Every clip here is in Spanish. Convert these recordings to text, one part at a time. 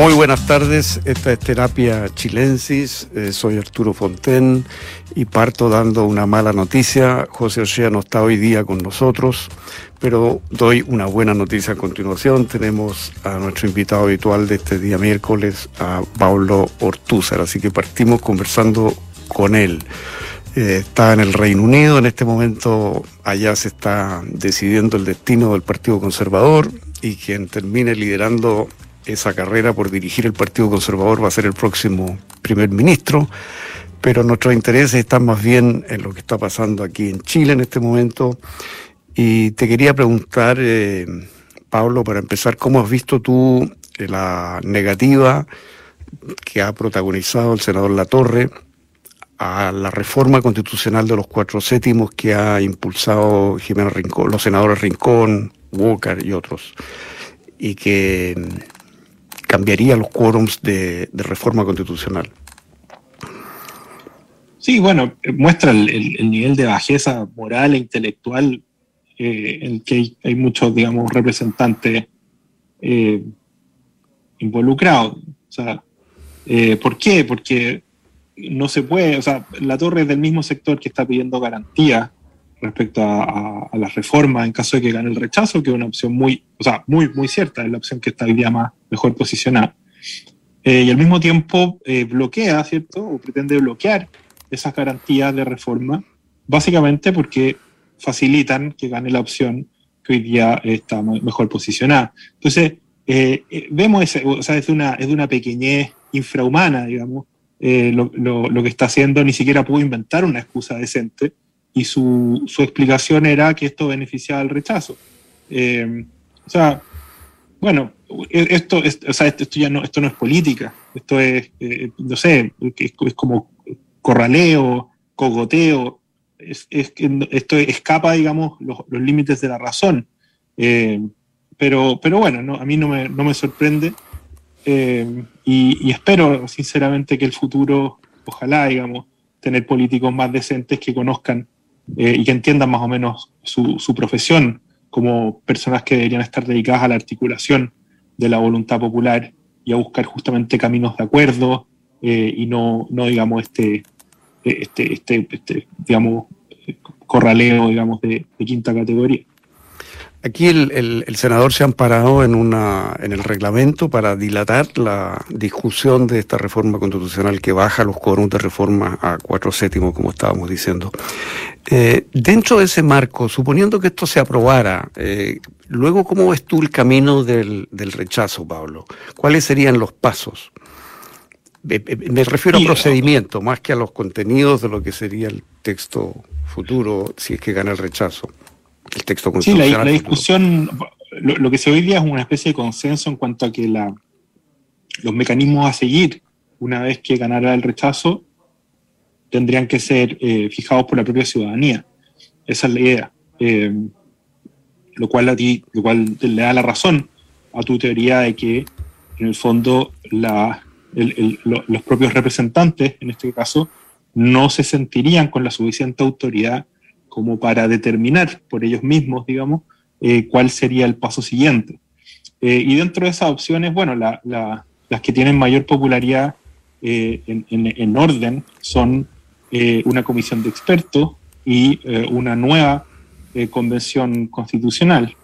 Muy buenas tardes, esta es Terapia Chilensis, eh, soy Arturo Fonten y parto dando una mala noticia. José Ochea no está hoy día con nosotros, pero doy una buena noticia a continuación. Tenemos a nuestro invitado habitual de este día miércoles, a Pablo Ortúzar, así que partimos conversando con él. Eh, está en el Reino Unido, en este momento allá se está decidiendo el destino del Partido Conservador y quien termine liderando esa carrera por dirigir el Partido Conservador va a ser el próximo primer ministro, pero nuestros intereses están más bien en lo que está pasando aquí en Chile en este momento. Y te quería preguntar, eh, Pablo, para empezar, ¿cómo has visto tú la negativa que ha protagonizado el senador Latorre a la reforma constitucional de los cuatro séptimos que ha impulsado Jimena Rincón, los senadores Rincón, Walker y otros, y que cambiaría los quórums de, reforma constitucional. Sí, bueno, muestra el, nivel de bajeza moral e intelectual eh, en que hay, muchos, digamos, representantes eh, involucrados. O sea, eh, ¿por qué? Porque no se puede, o sea, la torre es del mismo sector que está pidiendo garantía respecto a, la reforma en caso de que gane el rechazo, que es una opción muy, o sea, muy, muy cierta, es la opción que está hoy día más mejor posicionada. Eh, y al mismo tiempo eh, bloquea, ¿cierto? O pretende bloquear esas garantías de reforma, básicamente porque facilitan que gane la opción que hoy día está mejor posicionada. Entonces, eh, vemos, ese, o sea, es de, una, es de una pequeñez infrahumana, digamos, lo, lo, lo, que está haciendo, ni siquiera pudo inventar una excusa decente y su, su, explicación era que esto beneficiaba al rechazo. Eh, o sea, bueno, e, esto, o sea, esto, ya no, esto no es política, esto es, eh, no sé, es, como corraleo, cogoteo, es, esto escapa, digamos, los, límites de la razón. Eh, pero, pero bueno, no, a mí no me, no me sorprende y, y espero sinceramente que el futuro, ojalá, digamos, tener políticos más decentes que conozcan eh, y que entiendan más o menos su, su, profesión como personas que deberían estar dedicadas a la articulación de la voluntad popular y a buscar justamente caminos de acuerdo eh, y no, no, digamos, este, este, este, este digamos, corraleo, digamos, de quinta categoría. Aquí el, senador se ha amparado en, una, en el reglamento para dilatar la discusión de esta reforma constitucional que baja los quórums de reforma a cuatro séptimos, como estábamos diciendo. Eh, dentro de ese marco, suponiendo que esto se aprobara, eh, luego, ¿cómo ves tú el camino del, rechazo, Pablo? ¿Cuáles serían los pasos? me refiero a procedimiento, más que a los contenidos de lo que sería el texto futuro, si es que gana el rechazo el texto Sí, la, discusión, lo, que se hoy día es una especie de consenso en cuanto a que la, los mecanismos a seguir una vez que ganara el rechazo tendrían que ser eh, fijados por la propia ciudadanía. Esa es la idea. Eh, lo, cual a ti, lo cual le da la razón a tu teoría de que, en el fondo, la, los propios representantes, en este caso, no se sentirían con la suficiente autoridad como para determinar por ellos mismos, digamos, eh, cuál sería el paso siguiente. Eh, y dentro de esas opciones, bueno, las que tienen mayor popularidad eh, en, orden son una comisión de expertos y una nueva convención constitucional.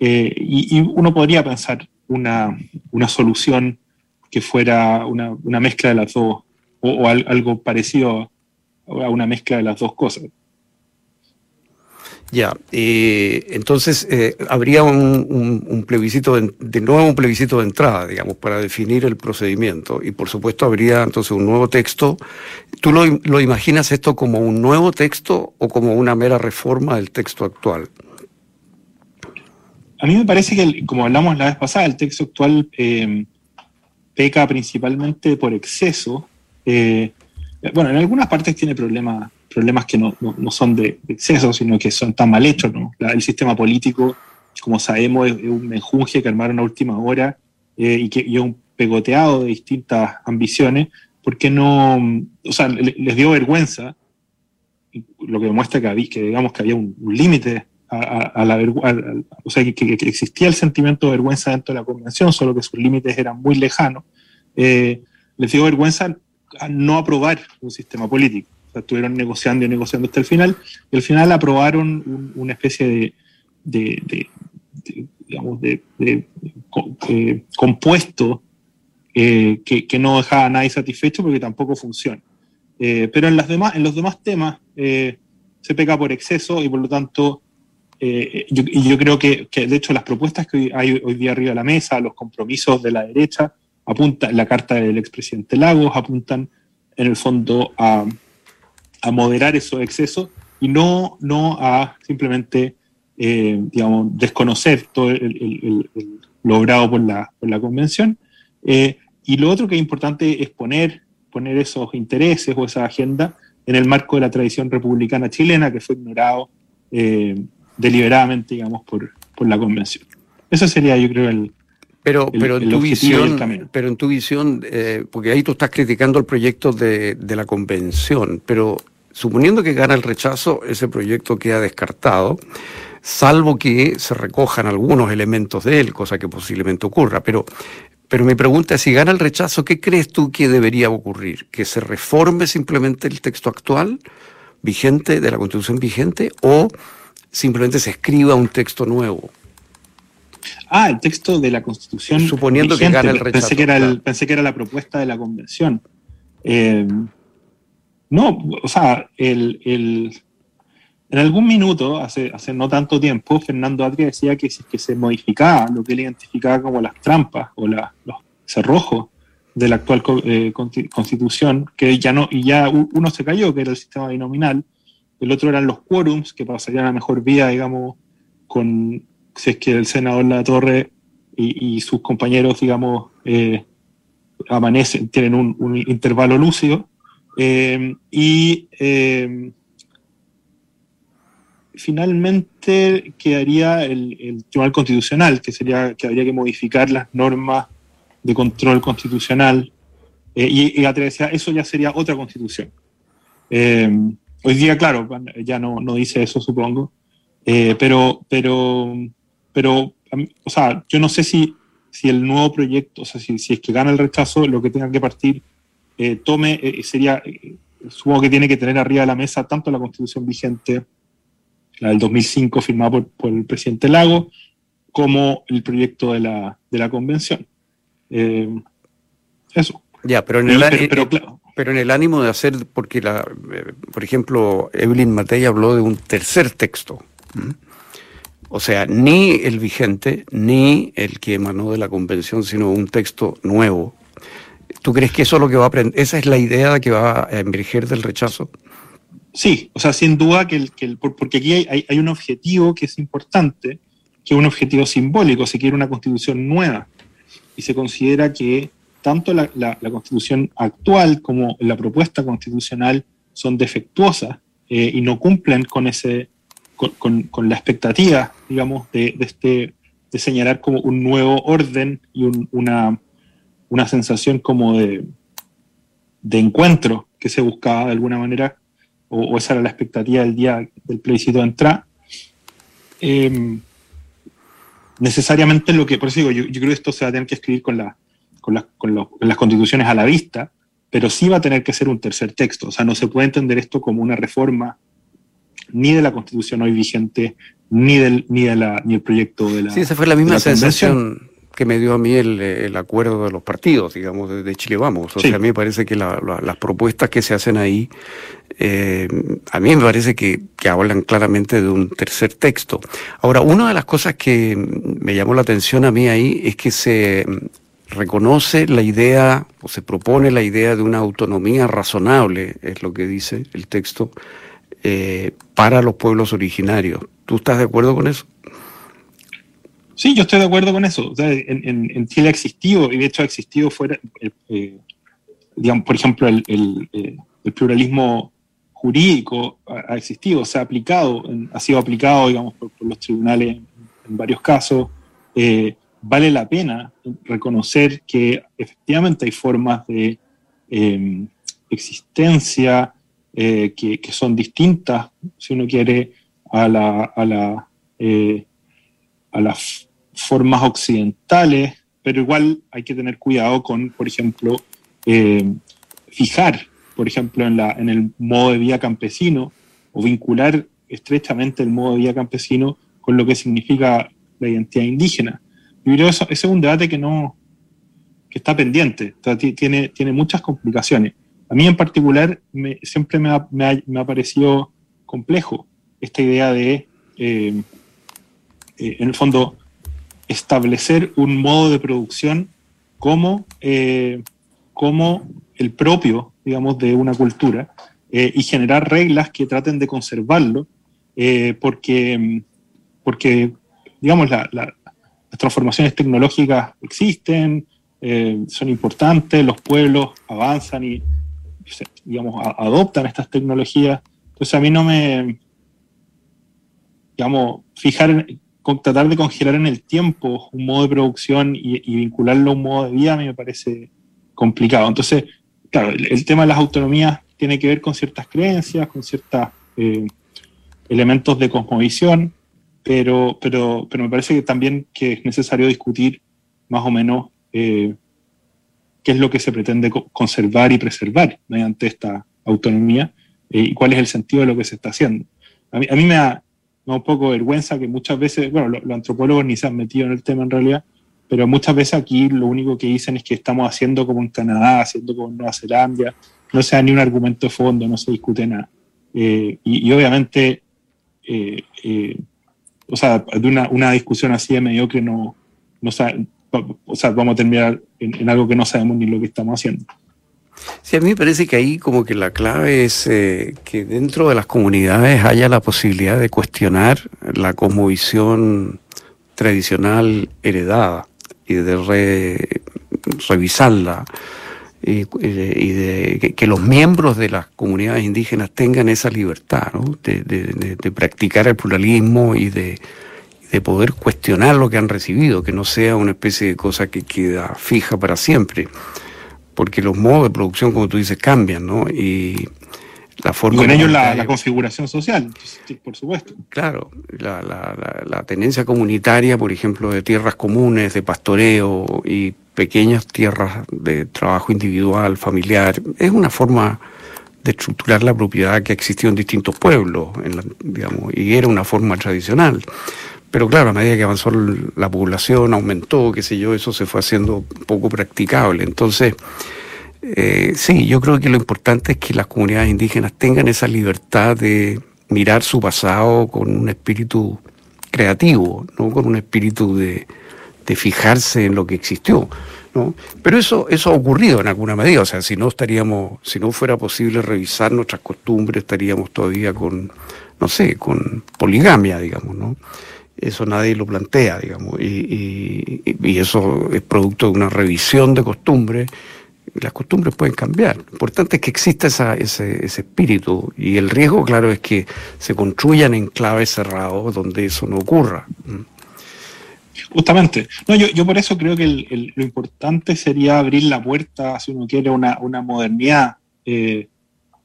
Y, uno podría pensar una, solución que fuera una, mezcla de las dos, o, algo parecido a una mezcla de las dos cosas. Ya, eh, entonces eh, habría un, plebiscito, de, nuevo un plebiscito de entrada, digamos, para definir el procedimiento. Y por supuesto habría entonces un nuevo texto. ¿Tú lo, imaginas esto como un nuevo texto o como una mera reforma del texto actual? A mí me parece que, como hablamos la vez pasada, el texto actual eh, peca principalmente por exceso. bueno, en algunas partes tiene problemas problemas que no, no, son de, exceso, sino que son tan mal hechos. ¿no? el sistema político, como sabemos, es, un menjunje que armaron a última hora eh, y que es un pegoteado de distintas ambiciones, porque no, o sea, les dio vergüenza, lo que demuestra que, había, que digamos que había un, límite a, la o sea, que, existía el sentimiento de vergüenza dentro de la convención, solo que sus límites eran muy lejanos, eh, les dio vergüenza a no aprobar un sistema político. Estuvieron negociando y negociando hasta el final, y al final aprobaron una especie de, digamos, de, eh, compuesto eh, que, no dejaba a nadie satisfecho porque tampoco funciona. pero en, las demás, en los demás temas se peca por exceso y por lo tanto eh, yo, creo que, de hecho las propuestas que hay hoy día arriba de la mesa, los compromisos de la derecha, apuntan, la carta del expresidente Lagos, apuntan en el fondo a, moderar esos excesos y no, no a simplemente, eh, digamos, desconocer todo el, logrado por la, por la convención. Eh, y lo otro que es importante es poner, poner esos intereses o esa agenda en el marco de la tradición republicana chilena que fue ignorado deliberadamente, digamos, por, por la convención. Eso sería, yo creo, el, pero, pero, en tu visión, pero en tu visión, porque ahí tú estás criticando el proyecto de, de, la convención, pero suponiendo que gana el rechazo, ese proyecto queda descartado, salvo que se recojan algunos elementos de él, cosa que posiblemente ocurra. Pero, pero mi pregunta es, si gana el rechazo, ¿qué crees tú que debería ocurrir? ¿Que se reforme simplemente el texto actual, vigente, de la constitución vigente, o simplemente se escriba un texto nuevo. Ah, el texto de la Constitución. Suponiendo que gane el rechazo. Pensé que, era pensé que era la propuesta de la Convención. Eh, no, o sea, el, en algún minuto, hace, hace no tanto tiempo, Fernando Atria decía que si que se modificaba lo que él identificaba como las trampas o los cerrojos de la actual eh, constitución, que ya no, y ya uno se cayó, que era el sistema binominal, el otro eran los quórums, que pasarían a mejor vía, digamos, con si es que el senador La Torre y, sus compañeros, digamos, eh, amanecen, tienen un, intervalo lúcido. Eh, y eh, finalmente quedaría el, Tribunal Constitucional, que sería que habría que modificar las normas de control constitucional. y, y eso ya sería otra constitución. Hoy día, claro, ya no, no dice eso, supongo. Pero, pero, pero, o sea, yo no sé si, si el nuevo proyecto, o sea, si, si es que gana el rechazo, lo que tenga que partir, eh, tome, eh, sería, supongo que tiene que tener arriba de la mesa tanto la constitución vigente, la del 2005 firmada por, por el presidente Lago, como el proyecto de la, de la convención. eso. Ya, pero en el, pero, claro, pero en el ánimo de hacer, porque, la, eh, por ejemplo, Evelyn Matei habló de un tercer texto. O sea, ni el vigente, ni el que emanó de la convención, sino un texto nuevo. ¿Tú crees que eso es lo que va a aprender? ¿Esa es la idea que va a emerger del rechazo? Sí, o sea, sin duda que, el, que el, porque aquí hay, hay, un objetivo que es importante, que es un objetivo simbólico, se quiere una constitución nueva y se considera que tanto la, constitución actual como la propuesta constitucional son defectuosas eh, y no cumplen con, ese, con, la expectativa, digamos, de, este, de señalar como un nuevo orden y una, una sensación como de, de encuentro que se buscaba de alguna manera, o, esa era la expectativa del día del plebiscito de entrada. Em, necesariamente lo que, por eso digo, yo, creo que esto se va a tener que escribir con la, con, las constituciones a la vista, pero sí va a tener que ser un tercer texto. O sea, no se puede entender esto como una reforma ni de la constitución hoy vigente, ni del, ni de la, ni el proyecto de la. Sí, esa fue la misma sensación que me dio a mí el, acuerdo de los partidos, digamos, de, Chile Vamos. O sea, a mí me parece que las propuestas que se hacen ahí, eh, a mí me parece que, que, hablan claramente de un tercer texto. Ahora, una de las cosas que me llamó la atención a mí ahí es que se reconoce la idea o se propone la idea de una autonomía razonable, es lo que dice el texto, eh, para los pueblos originarios. ¿Tú estás de acuerdo con eso? Sí, yo estoy de acuerdo con eso. en, Chile ha existido, y de hecho ha existido fuera, eh, eh, digamos, por ejemplo, el, pluralismo jurídico ha, existido, se ha aplicado, ha sido aplicado, digamos, por, los tribunales en, varios casos vale la pena reconocer que efectivamente hay formas de em, existencia eh, que, son distintas, si uno quiere, a la, a las formas occidentales, pero igual hay que tener cuidado con, por ejemplo, fijar, por ejemplo, en, la, en el modo de vida campesino o vincular estrechamente el modo de vida campesino con lo que significa la identidad indígena. Yo creo que ese es un debate que no que está pendiente, tiene, tiene muchas complicaciones. A mí en particular siempre me ha, me, parecido complejo esta idea de, eh, eh, en el fondo, establecer un modo de producción como, eh, como el propio, digamos, de una cultura y generar reglas que traten de conservarlo, porque, porque, digamos, las transformaciones tecnológicas existen, son importantes, los pueblos avanzan y digamos, adoptan estas tecnologías. Entonces a mí no me, digamos, fijar, tratar de congelar en el tiempo un modo de producción y, vincularlo a un modo de vida a mí me parece complicado. Entonces, claro, el, tema de las autonomías tiene que ver con ciertas creencias, con ciertos eh, elementos de cosmovisión, pero, pero, pero me parece que también que es necesario discutir más o menos eh, qué es lo que se pretende conservar y preservar mediante esta autonomía eh, y cuál es el sentido de lo que se está haciendo. A mí, me, da, un poco vergüenza que muchas veces, bueno, los, antropólogos ni se han metido en el tema en realidad, pero muchas veces aquí lo único que dicen es que estamos haciendo como en Canadá, haciendo como en Nueva Zelanda, no se da ni un argumento de fondo, no se discute nada. Eh, y, obviamente, eh, o sea, de una, una, discusión así de mediocre no, no, o sea, vamos a terminar en, algo que no sabemos ni lo que estamos haciendo. Sí, a mí me parece que ahí como que la clave es eh, que dentro de las comunidades haya la posibilidad de cuestionar la cosmovisión tradicional heredada y de revisarla y, de, que, los miembros de las comunidades indígenas tengan esa libertad de practicar el pluralismo y de de poder cuestionar lo que han recibido, que no sea una especie de cosa que queda fija para siempre, porque los modos de producción, como tú dices, cambian, ¿no? Y la forma... con ellos la, configuración social, por supuesto. Claro, la, la, tenencia comunitaria, por ejemplo, de tierras comunes, de pastoreo y pequeñas tierras de trabajo individual, familiar, es una forma de estructurar la propiedad que ha existido en distintos pueblos, en digamos, y era una forma tradicional. Pero claro, a medida que avanzó la población, aumentó, qué sé yo, eso se fue haciendo poco practicable. Entonces, eh, sí, yo creo que lo importante es que las comunidades indígenas tengan esa libertad de mirar su pasado con un espíritu creativo, no con un espíritu de, fijarse en lo que existió. ¿no? Pero eso, eso ha ocurrido en alguna medida, o sea, si no estaríamos, si no fuera posible revisar nuestras costumbres, estaríamos todavía con, no sé, con poligamia, digamos, ¿no? Eso nadie lo plantea, digamos, y, eso es producto de una revisión de costumbres. Las costumbres pueden cambiar. Lo importante es que exista ese, espíritu y el riesgo, claro, es que se construyan enclaves cerrados donde eso no ocurra. Justamente. No, yo, yo por eso creo que lo importante sería abrir la puerta, si uno quiere, una, una modernidad, eh,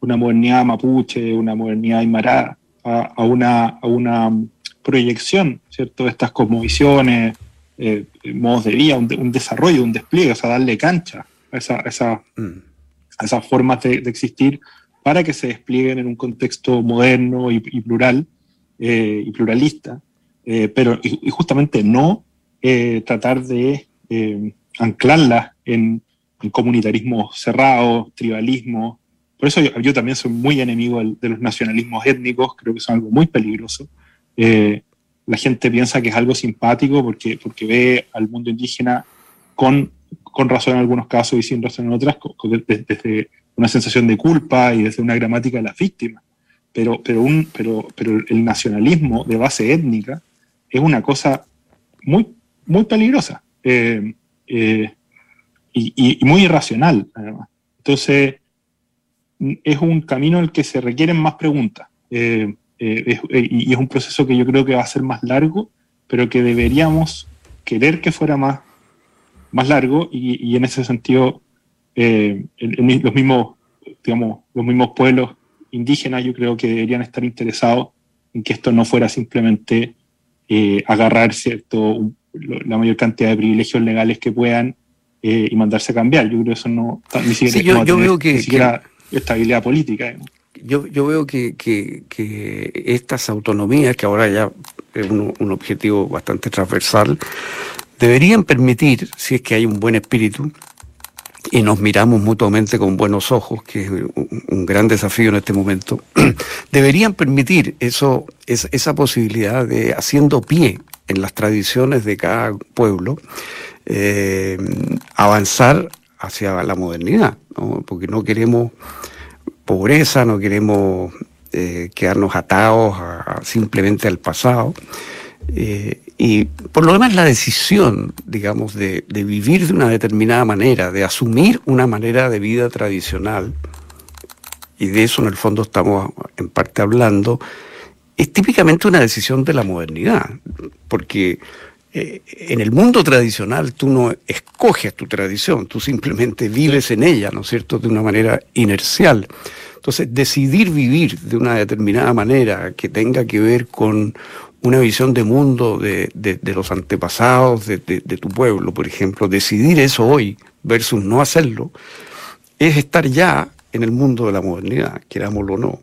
una modernidad mapuche, una modernidad aymara, a, una, a una proyección, ¿cierto? De estas cosmovisiones, eh, modos de vida, un, desarrollo, un despliegue, o sea, darle cancha a, esa, mm. a esas formas de, existir para que se desplieguen en un contexto moderno y, plural eh, y pluralista, eh, pero y, justamente no tratar de anclarlas en, comunitarismo cerrado, tribalismo. Por eso yo, también soy muy enemigo de los nacionalismos étnicos, creo que son algo muy peligroso. Eh, la gente piensa que es algo simpático porque, porque ve al mundo indígena con, con razón en algunos casos y sin razón en otras, desde, una sensación de culpa y desde una gramática de las víctimas. Pero, pero, un, pero, pero el nacionalismo de base étnica es una cosa muy, muy peligrosa eh, eh, y, y, muy irracional, además. Entonces, es un camino en el que se requieren más preguntas. Eh, eh, eh, y es un proceso que yo creo que va a ser más largo, pero que deberíamos querer que fuera más, más largo y, en ese sentido eh, los, mismos, digamos, los mismos pueblos indígenas yo creo que deberían estar interesados en que esto no fuera simplemente agarrar cierto, la mayor cantidad de privilegios legales que puedan y mandarse a cambiar. Yo creo que eso no ni siquiera, yo, veo que, estabilidad política. Yo, yo veo que, estas autonomías, que ahora ya es un, objetivo bastante transversal, deberían permitir, si es que hay un buen espíritu, y nos miramos mutuamente con buenos ojos, que es un gran desafío en este momento, deberían permitir eso, esa posibilidad de, haciendo pie en las tradiciones de cada pueblo, eh, avanzar hacia la modernidad, porque no queremos pobreza, no queremos eh, quedarnos atados simplemente al pasado. Eh, y por lo demás la decisión, digamos, de, vivir de una determinada manera, de asumir una manera de vida tradicional, y de eso en el fondo estamos en parte hablando, es típicamente una decisión de la modernidad, porque eh, en el mundo tradicional tú no escoges tu tradición, tú simplemente vives en ella, ¿no es cierto?, de una manera inercial. Entonces, decidir vivir de una determinada manera que tenga que ver con una visión de mundo de, los antepasados de, tu pueblo, por ejemplo, decidir eso hoy versus no hacerlo, es estar ya en el mundo de la modernidad, querámoslo o no.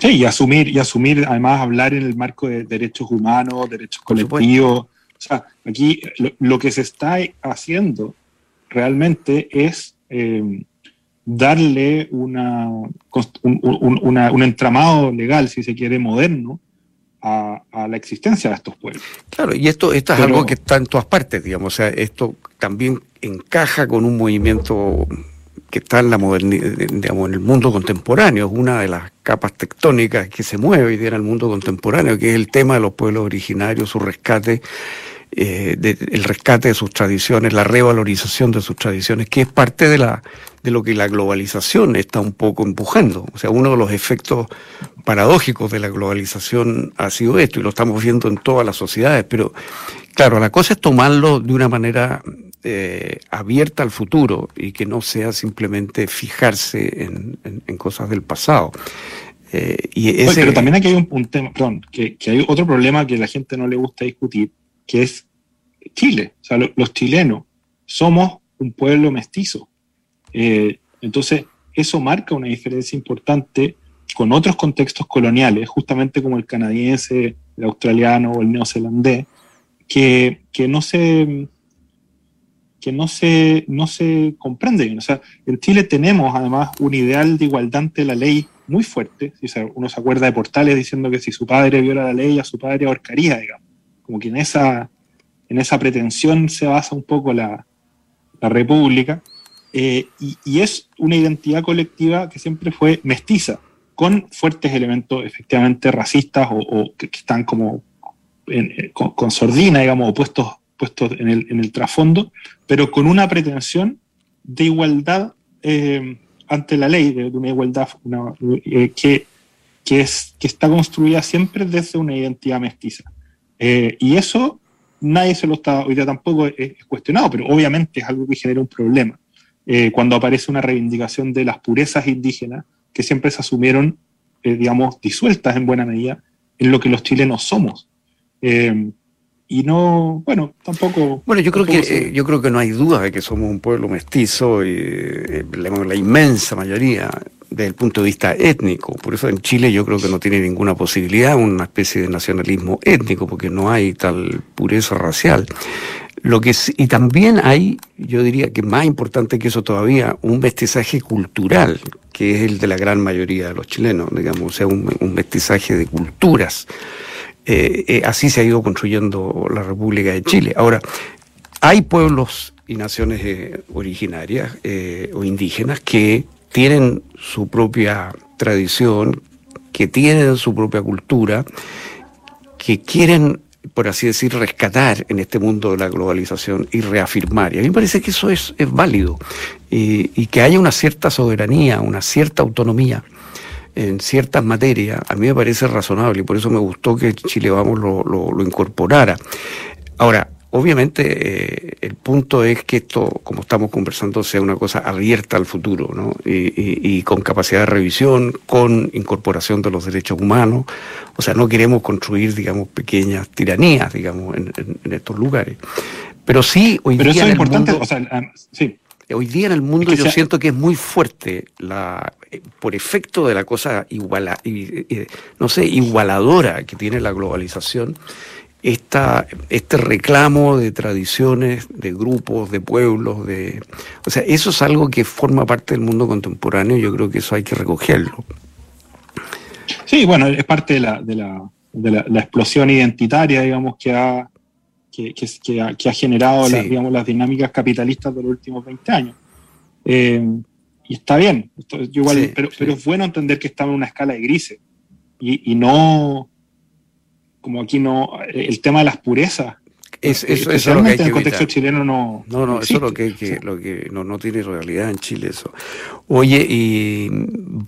Sí, y asumir, y asumir, además, hablar en el marco de derechos humanos, derechos colectivos. O sea, aquí lo, que se está haciendo realmente es eh, darle una, un entramado legal, si se quiere, moderno, a, la existencia de estos pueblos. Claro, y esto, esto es algo que está en todas partes, digamos, o sea, esto también encaja con un movimiento que está en la modernidad, digamos, en el mundo contemporáneo, es una de las capas tectónicas que se mueve hoy día en el mundo contemporáneo, que es el tema de los pueblos originarios, su rescate eh, el rescate de sus tradiciones, la revalorización de sus tradiciones, que es parte de, la, de lo que la globalización está un poco empujando. O sea, uno de los efectos paradójicos de la globalización ha sido esto, y lo estamos viendo en todas las sociedades, pero claro, la cosa es tomarlo de una manera eh, abierta al futuro y que no sea simplemente fijarse en, cosas del pasado. Eh, y pero también aquí hay un, tema, perdón, que, que, hay otro problema que la gente no le gusta discutir, que es Chile. O sea, los chilenos somos un pueblo mestizo. Eh, entonces, eso marca una diferencia importante con otros contextos coloniales, justamente como el canadiense, el australiano o el neozelandés, que, que no se que no se, no se comprende. O sea, en Chile tenemos además un ideal de igualdad ante la ley muy fuerte. Si uno se acuerda de Portales diciendo que si su padre viola la ley, a su padre ahorcaría, digamos como que en esa, en esa pretensión se basa un poco la, República, eh, y, es una identidad colectiva que siempre fue mestiza, con fuertes elementos efectivamente racistas o, que, están como eh, con, sordina, digamos, o puestos, puestos en, el, en el trasfondo, pero con una pretensión de igualdad eh, ante la ley, de, una igualdad que, que, es, que está construida siempre desde una identidad mestiza. Eh, y eso nadie se lo está, hoy día tampoco es, cuestionado, pero obviamente es algo que genera un problema. Eh, cuando aparece una reivindicación de las purezas indígenas que siempre se asumieron, eh, digamos, disueltas en buena medida en lo que los chilenos somos. y no, bueno, tampoco. Bueno, yo creo que yo creo que no hay duda de que somos un pueblo mestizo y la inmensa mayoría desde el punto de vista étnico. Por eso en Chile yo creo que no tiene ninguna posibilidad una especie de nacionalismo étnico, porque no hay tal pureza racial. Lo que y también hay, yo diría que más importante que eso todavía, un mestizaje cultural, que es el de la gran mayoría de los chilenos, digamos, o sea, un, mestizaje de culturas. Eh, eh, así se ha ido construyendo la República de Chile. Ahora, hay pueblos y naciones eh, originarias o indígenas que tienen su propia tradición, que tienen su propia cultura, que quieren, por así decir, rescatar en este mundo de la globalización y reafirmar. Y a mí me parece que eso es, válido y, que haya una cierta soberanía, una cierta autonomía en ciertas materias, a mí me parece razonable y por eso me gustó que Chile Vamos lo, lo incorporara. Ahora, obviamente eh, el punto es que esto, como estamos conversando, sea una cosa abierta al futuro, ¿no? Y, con capacidad de revisión, con incorporación de los derechos humanos. O sea, no queremos construir, digamos, pequeñas tiranías, digamos, en, estos lugares. Pero sí, hoy Pero día. Eso es importante, o sea, ah, sí. Hoy día en el mundo yo siento que es muy fuerte la eh, por efecto de la cosa iguala, no sé, igualadora que tiene la globalización, esta, este reclamo de tradiciones, de grupos, de pueblos, de o sea, eso es algo que forma parte del mundo contemporáneo, yo creo que eso hay que recogerlo. Sí, bueno, es parte de la, de la, de la, explosión identitaria, digamos, que ha que, ha, generado las, digamos, las dinámicas capitalistas de los últimos 20 años. Eh, y está bien, igual, pero, pero, es bueno entender que estamos en una escala de grises y, y, no, como aquí no, el tema de las purezas. Es, eso, es lo que hay que en el contexto chileno no. No, no, eso es lo que, que, lo que no, no, tiene realidad en Chile eso. Oye, y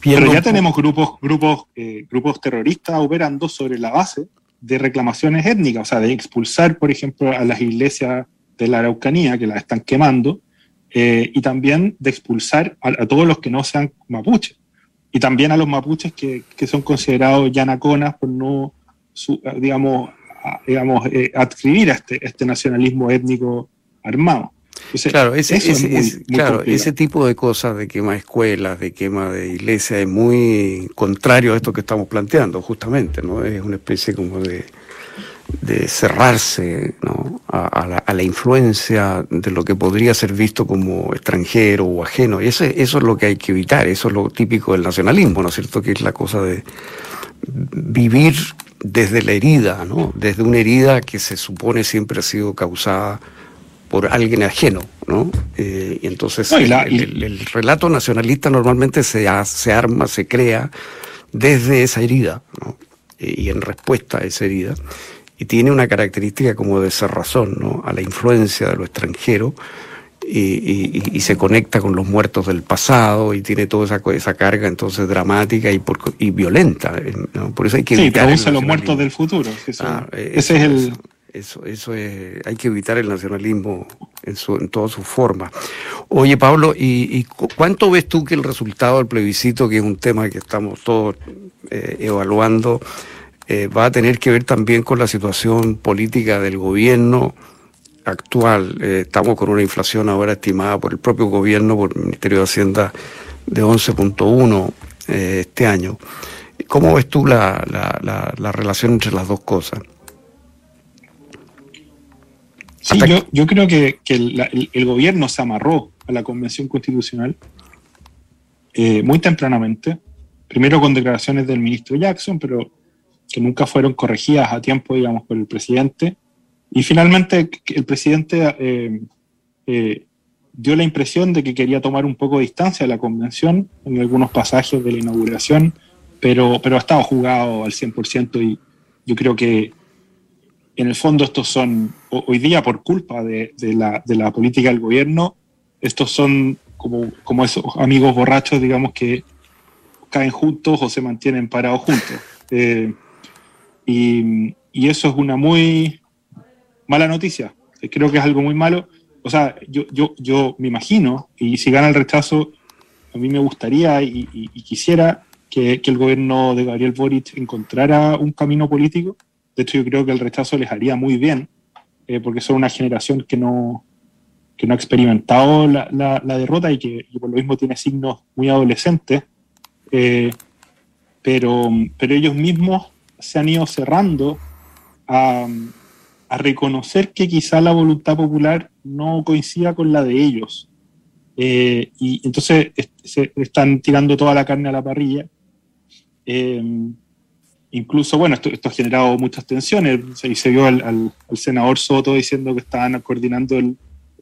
Pero ya tenemos grupos, grupos, eh, grupos terroristas operando sobre la base de reclamaciones étnicas, o sea, de expulsar, por ejemplo, a las iglesias de la Araucanía, que las están quemando, eh, y también de expulsar a, todos los que no sean mapuches, y también a los mapuches que, que son considerados yanaconas por no, digamos, digamos eh, adscribir a este, este nacionalismo étnico armado claro, ese, claro ese tipo de cosas de quema de escuelas, de quema de iglesias, es muy contrario a esto que estamos planteando, justamente, ¿no? Es una especie como de, de cerrarse ¿no? a, la, influencia de lo que podría ser visto como extranjero o ajeno. Y eso, eso es lo que hay que evitar, eso es lo típico del nacionalismo, ¿no es cierto? Que es la cosa de vivir desde la herida, ¿no? Desde una herida que se supone siempre ha sido causada por alguien ajeno, ¿no? Eh, y entonces el, relato nacionalista normalmente se, se arma, se crea desde esa herida, ¿no? Eh, y en respuesta a esa herida, y tiene una característica como de cerrazón, ¿no? A la influencia de lo extranjero, y, se conecta con los muertos del pasado y tiene toda esa, esa carga entonces dramática y, por, y violenta. ¿no? Por eso hay que sí, produce los muertos del futuro. Ah, ese es el eso, eso es, hay que evitar el nacionalismo en, su, en todas sus formas. Oye, Pablo, ¿y, cuánto ves tú que el resultado del plebiscito, que es un tema que estamos todos eh, evaluando, eh, va a tener que ver también con la situación política del gobierno actual? Eh, estamos con una inflación ahora estimada por el propio gobierno, por el Ministerio de Hacienda, de 11.1 este año. ¿Cómo ves tú la, la, la relación entre las dos cosas? Sí, yo, creo que, el, gobierno se amarró a la Convención Constitucional eh, muy tempranamente, primero con declaraciones del ministro Jackson, pero que nunca fueron corregidas a tiempo, digamos, por el presidente. Y finalmente el presidente eh, eh, dio la impresión de que quería tomar un poco de distancia de la convención en algunos pasajes de la inauguración, pero, pero ha estado jugado al 100% y yo creo que en el fondo estos son, hoy día por culpa de, la, política del gobierno, estos son como, como esos amigos borrachos, digamos, que caen juntos o se mantienen parados juntos. Eh, y, eso es una muy mala noticia. Creo que es algo muy malo. O sea, yo, yo, yo me imagino, y si gana el rechazo, a mí me gustaría y, quisiera que, que, el gobierno de Gabriel Boric encontrara un camino político de hecho, yo creo que el rechazo les haría muy bien, eh, porque son una generación que no, que no ha experimentado la, la, derrota y que por lo mismo tiene signos muy adolescentes, eh, pero, pero ellos mismos se han ido cerrando a, a, reconocer que quizá la voluntad popular no coincida con la de ellos. Eh, y entonces se están tirando toda la carne a la parrilla. Incluso, bueno, esto, esto ha generado muchas tensiones. Se, se vio al, senador Soto diciendo que estaban coordinando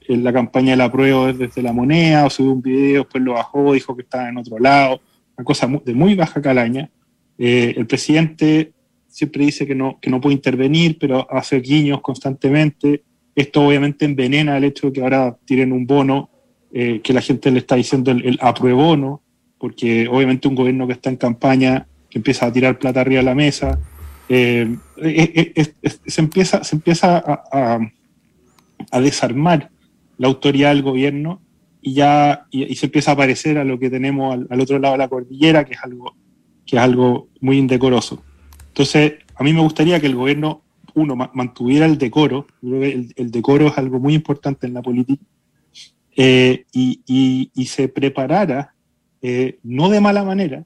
la campaña de la prueba desde la moneda, o subió un video, después lo bajó, dijo que estaba en otro lado. Una cosa de muy baja calaña. Eh, el presidente siempre dice que no, que no puede intervenir, pero hace guiños constantemente. Esto obviamente envenena el hecho de que ahora tiren un bono, eh, que la gente le está diciendo el, el apruebono, porque obviamente un gobierno que está en campaña que empieza a tirar plata arriba de la mesa. Eh, eh, se empieza, se empieza a, desarmar la autoridad del gobierno y ya y, se empieza a parecer a lo que tenemos al, otro lado de la cordillera, que es algo, que es algo muy indecoroso. Entonces, a mí me gustaría que el gobierno, uno, mantuviera el decoro, creo que el, decoro es algo muy importante en la política, eh, y, se preparara, eh, no de mala manera,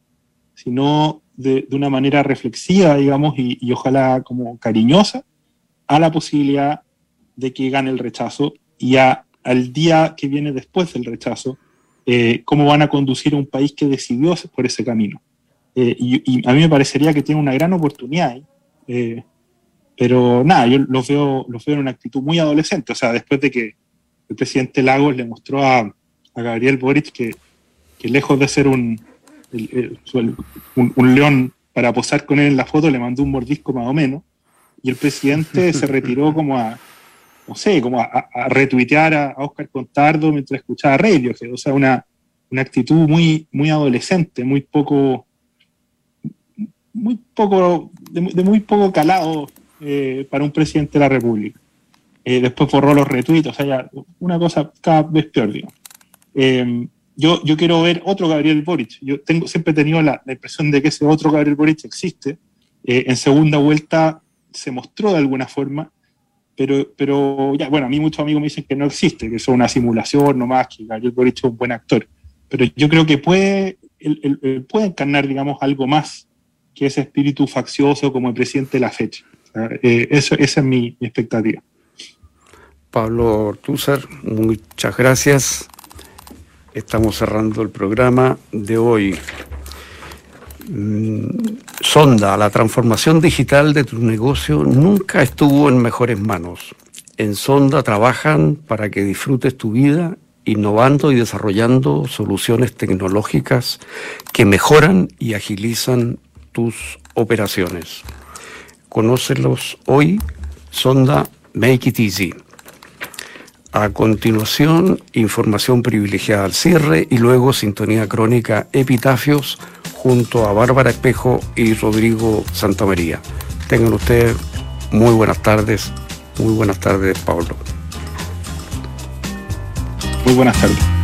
sino de, una manera reflexiva, digamos, y, y, ojalá como cariñosa, a la posibilidad de que gane el rechazo y a, al día que viene después del rechazo, eh, cómo van a conducir a un país que decidió por ese camino. Eh, y, a mí me parecería que tiene una gran oportunidad ahí. Eh, pero nada, yo los veo, los veo en una actitud muy adolescente. O sea, después de que el presidente Lagos le mostró a, a Gabriel Boric que, que, lejos de ser un, un, un, león para posar con él en la foto, le mandó un mordisco más o menos. Y el presidente se retiró como a, no sé, como a, retuitear a, Oscar Contardo mientras escuchaba radio, o sea, una, una actitud muy, muy adolescente, muy poco, muy poco, de, muy poco calado eh, para un presidente de la República. Eh, después borró los retweets, o sea, una cosa cada vez peor, digo. Eh, yo, yo quiero ver otro Gabriel Boric. Yo tengo, siempre he tenido la, la impresión de que ese otro Gabriel Boric existe. en segunda vuelta se mostró de alguna forma pero, pero ya, bueno, a mí muchos amigos me dicen que no existe, que es una simulación nomás, que Gabriel Boric es un buen actor. Pero yo creo que puede, puede encarnar, digamos, algo más que ese espíritu faccioso como el presidente de la fecha. Eh, eso, esa es mi, expectativa. Pablo Ortúzar, muchas gracias. Estamos cerrando el programa de hoy. Mm, sonda, la transformación digital de tu negocio nunca estuvo en mejores manos. En Sonda trabajan para que disfrutes tu vida innovando y desarrollando soluciones tecnológicas que mejoran y agilizan operaciones. Conócelos hoy, Sonda Make It Easy. A continuación, información privilegiada al cierre y luego sintonía crónica Epitafios junto a Bárbara Espejo y Rodrigo Santamaría. Tengan ustedes muy buenas tardes. Muy buenas tardes, Pablo. Muy buenas tardes.